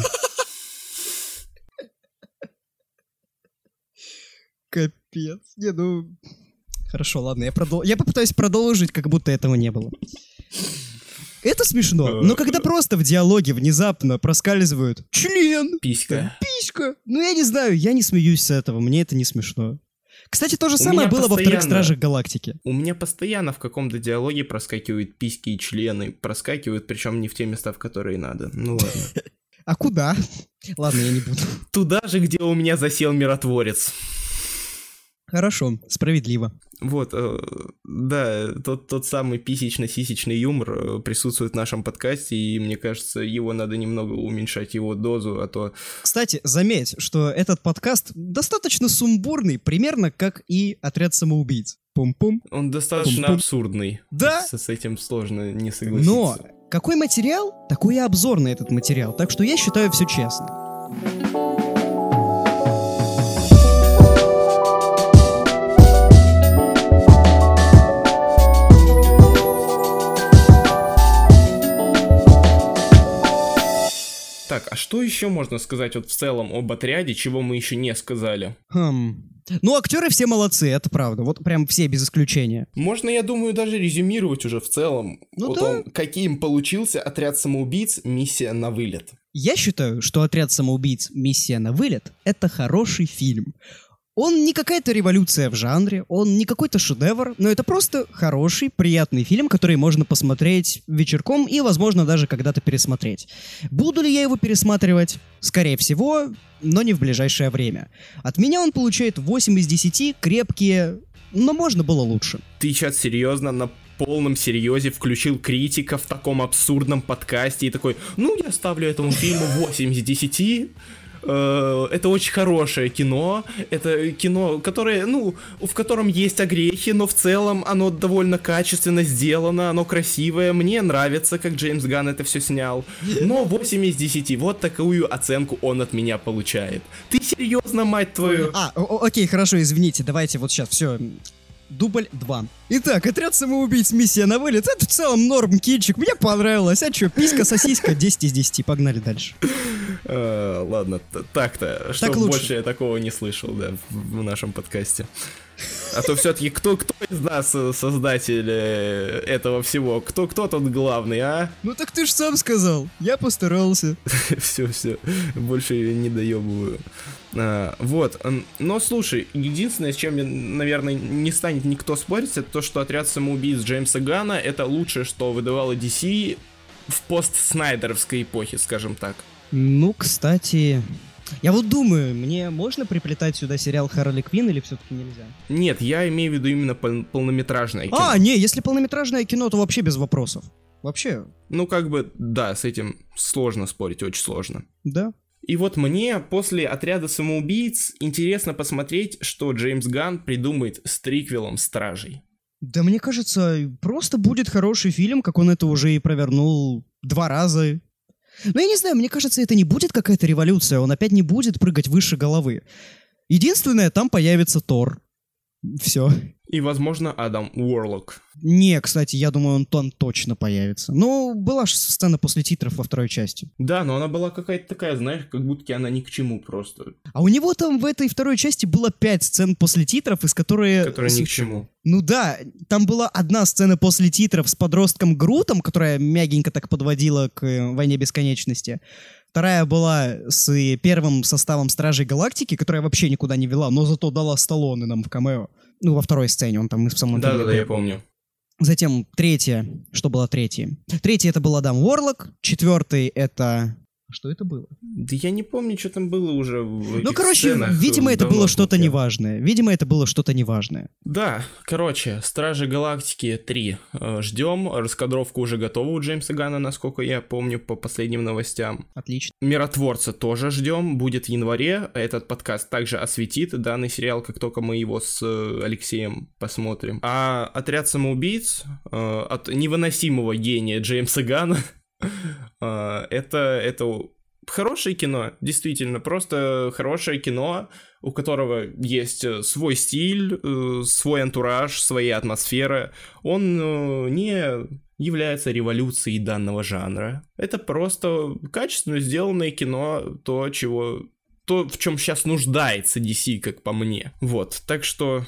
Капец. Не, ну... Хорошо, ладно, я, продол... я попытаюсь продолжить, как будто этого не было. Это смешно, но когда просто в диалоге внезапно проскальзывают член, Писька. писька, ну я не знаю, я не смеюсь с этого, мне это не смешно. Кстати, то же самое было во вторых Стражах Галактики. У меня постоянно в каком-то диалоге проскакивают письки и члены. Проскакивают, причем не в те места, в которые надо. Ну ладно. А куда? Ладно, я не буду. Туда же, где у меня засел миротворец. Хорошо, справедливо. Вот, э, да, тот, тот самый писечно-сисечный юмор э, присутствует в нашем подкасте, и мне кажется, его надо немного уменьшать, его дозу, а то... Кстати, заметь, что этот подкаст достаточно сумбурный, примерно как и «Отряд самоубийц». Пум-пум. Он достаточно Пум-пум. абсурдный. Да. С, с этим сложно не согласиться. Но какой материал, такой и обзор на этот материал. Так что я считаю все честно. Так, а что еще можно сказать вот в целом об отряде, чего мы еще не сказали? Хм. Ну, актеры все молодцы, это правда. Вот прям все без исключения. Можно, я думаю, даже резюмировать уже в целом. Ну вот да. он, каким получился отряд самоубийц «Миссия на вылет». Я считаю, что «Отряд самоубийц. Миссия на вылет» — это хороший фильм. Он не какая-то революция в жанре, он не какой-то шедевр, но это просто хороший, приятный фильм, который можно посмотреть вечерком и, возможно, даже когда-то пересмотреть. Буду ли я его пересматривать? Скорее всего, но не в ближайшее время. От меня он получает 8 из 10, крепкие, но можно было лучше. Ты сейчас серьезно на полном серьезе включил критика в таком абсурдном подкасте и такой, ну, я ставлю этому фильму 8 из 10, Э, это очень хорошее кино, это кино, которое, ну, в котором есть огрехи, но в целом оно довольно качественно сделано, оно красивое, мне нравится, как Джеймс Ганн это все снял, но 8 из 10, вот такую оценку он от меня получает. Ты серьезно, мать твою? А, окей, хорошо, извините, давайте вот сейчас все. Дубль 2. Итак, отряд самоубийц миссия на вылет. Это в целом норм кинчик. Мне понравилось. А чё, писька, сосиска, 10 из 10. Погнали дальше. Э, ладно, так-то, чтобы лучше. больше я такого не слышал, да, в, нашем подкасте. А то все-таки кто, кто из нас э, создатель э, этого всего? Кто, кто тут главный, а? Ну так ты ж сам сказал. Я постарался. все, все, больше не доебываю. А, вот, но слушай, единственное, с чем, наверное, не станет никто спорить, это то, что отряд самоубийц Джеймса Гана это лучшее, что выдавало DC в пост-снайдеровской эпохе, скажем так. Ну, кстати... Я вот думаю, мне можно приплетать сюда сериал Харли Квин или все-таки нельзя? Нет, я имею в виду именно пол- полнометражное кино. А, не, если полнометражное кино, то вообще без вопросов. Вообще, Ну, как бы, да, с этим сложно спорить, очень сложно. да. И вот мне после отряда самоубийц интересно посмотреть, что Джеймс Ганн придумает с триквелом Стражей. Да мне кажется, просто будет хороший фильм, как он это уже и провернул два раза. Но я не знаю, мне кажется, это не будет какая-то революция, он опять не будет прыгать выше головы. Единственное, там появится Тор. Все. И, возможно, Адам Уорлок. Не, кстати, я думаю, он там точно появится. Ну, была же сцена после титров во второй части. Да, но она была какая-то такая, знаешь, как будто она ни к чему просто. А у него там в этой второй части было пять сцен после титров, из которых... Которая ни к чему. Ну да, там была одна сцена после титров с подростком Грутом, которая мягенько так подводила к э, «Войне бесконечности». Вторая была с э, первым составом Стражей Галактики, которая вообще никуда не вела, но зато дала Сталлоне нам в камео. Ну, во второй сцене, он там в самом деле Да-да-да, был. я помню. Затем третья, что было третье? Третье это был Адам Уорлок, четвертый это... Что это было? Да я не помню, что там было уже в Ну, короче, сценах, видимо, это было что-то неважное. Видимо, это было что-то неважное. Да, короче, Стражи Галактики 3. Э, Ждем. Раскадровка уже готова у Джеймса Гана, насколько я помню по последним новостям. Отлично. Миротворца тоже ждем, будет в январе. Этот подкаст также осветит данный сериал, как только мы его с э, Алексеем посмотрим. А отряд самоубийц э, от невыносимого гения Джеймса Гана это, это хорошее кино, действительно, просто хорошее кино, у которого есть э, свой стиль, э, свой антураж, своя атмосфера. Он э, не является революцией данного жанра. Это просто качественно сделанное кино, то, чего... То, в чем сейчас нуждается DC, как по мне. Вот, так что...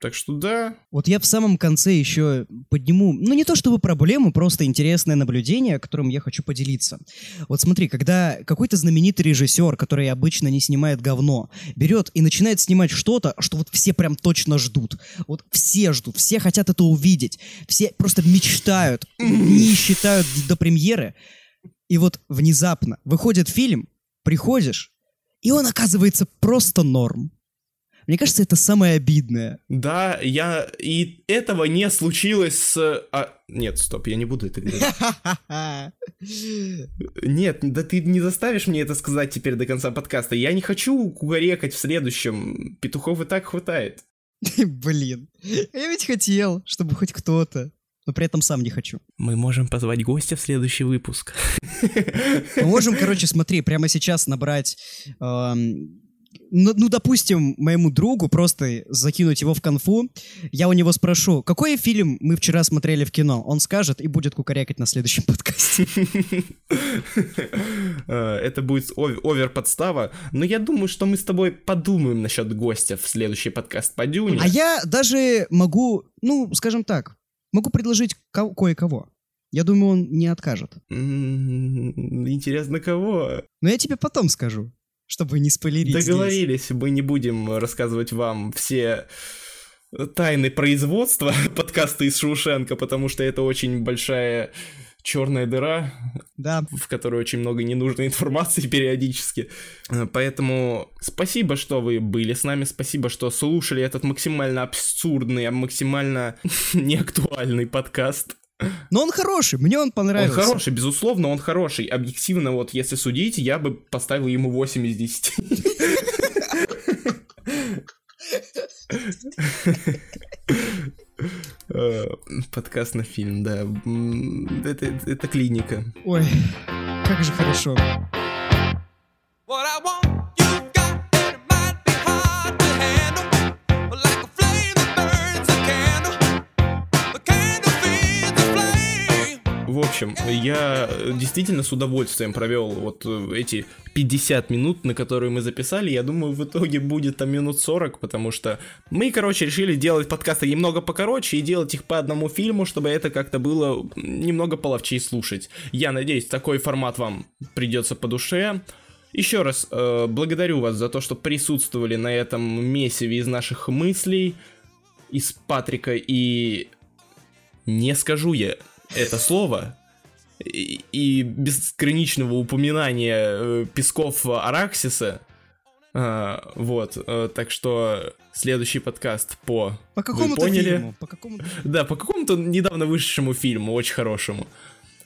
Так что да, Вот я в самом конце еще подниму, ну не то чтобы проблему, просто интересное наблюдение, которым я хочу поделиться. Вот смотри, когда какой-то знаменитый режиссер, который обычно не снимает говно, берет и начинает снимать что-то, что вот все прям точно ждут. Вот все ждут, все хотят это увидеть, все просто мечтают, не считают до премьеры. И вот внезапно выходит фильм, приходишь, и он оказывается просто норм. Мне кажется, это самое обидное. Да, я... И этого не случилось с... а, Нет, стоп, я не буду это говорить. Нет, да ты не заставишь мне это сказать теперь до конца подкаста. Я не хочу кукарекать в следующем. Петухов и так хватает. Блин. Я ведь хотел, чтобы хоть кто-то. Но при этом сам не хочу. Мы можем позвать гостя в следующий выпуск. Мы можем, короче, смотри, прямо сейчас набрать... эм, ну, ну, допустим, моему другу просто закинуть его в конфу. Я у него спрошу, какой фильм мы вчера смотрели в кино? Он скажет и будет кукарякать на следующем подкасте. Э, Это будет ов- овер-подстава. Но я думаю, что мы с тобой подумаем насчет гостя в следующий подкаст по Дюне. А я даже могу, ну, скажем так, могу предложить ко- кое-кого. Я думаю, он не откажет. М, Интересно, кого? Но я тебе потом скажу, чтобы не спойлерить здесь. Договорились, мы не будем рассказывать вам все тайны производства подкаста из Шушенко, потому что это очень большая черная дыра, Да. в которой очень много ненужной информации периодически. Поэтому спасибо, что вы были с нами, спасибо, что слушали этот максимально абсурдный, а максимально неактуальный подкаст. Но он хороший, мне он Он понравился. хороший, безусловно, он хороший. Объективно, вот если судить, я бы поставил ему 8 из 10. Э, Подкаст на фильм, да. Это, это клиника. Ой, как же хорошо. What I want, В общем, я действительно с удовольствием провел вот э, эти 50 минут, на которые мы записали. Я думаю, в итоге будет там минут 40, потому что мы, короче, решили делать подкасты немного покороче и делать их по одному фильму, чтобы это как-то было немного половчей слушать. Я надеюсь, такой формат вам придется по душе. Еще раз э, благодарю вас за то, что присутствовали на этом месиве из наших мыслей, из Патрика и не скажу я это слово, и, и безграничного упоминания э, песков Араксиса. А, вот, э, так что следующий подкаст по... По какому-то фильму. По какому Да, по какому-то недавно вышедшему фильму, очень хорошему.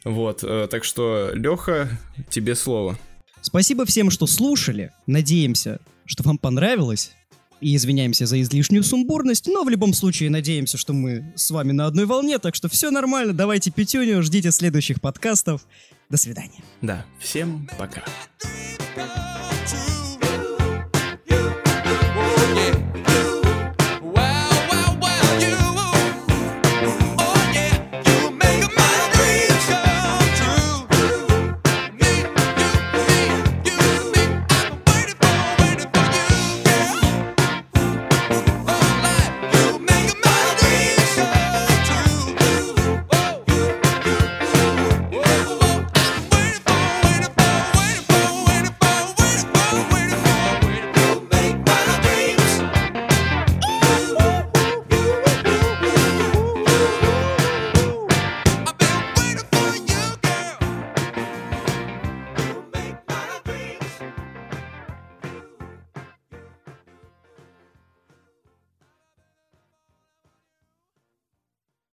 Вот, э, так что, Леха, тебе слово. Спасибо всем, что слушали. Надеемся, что вам понравилось. И извиняемся за излишнюю сумбурность, но в любом случае надеемся, что мы с вами на одной волне, так что все нормально, давайте пятюню, ждите следующих подкастов. До свидания. Да, всем пока. Come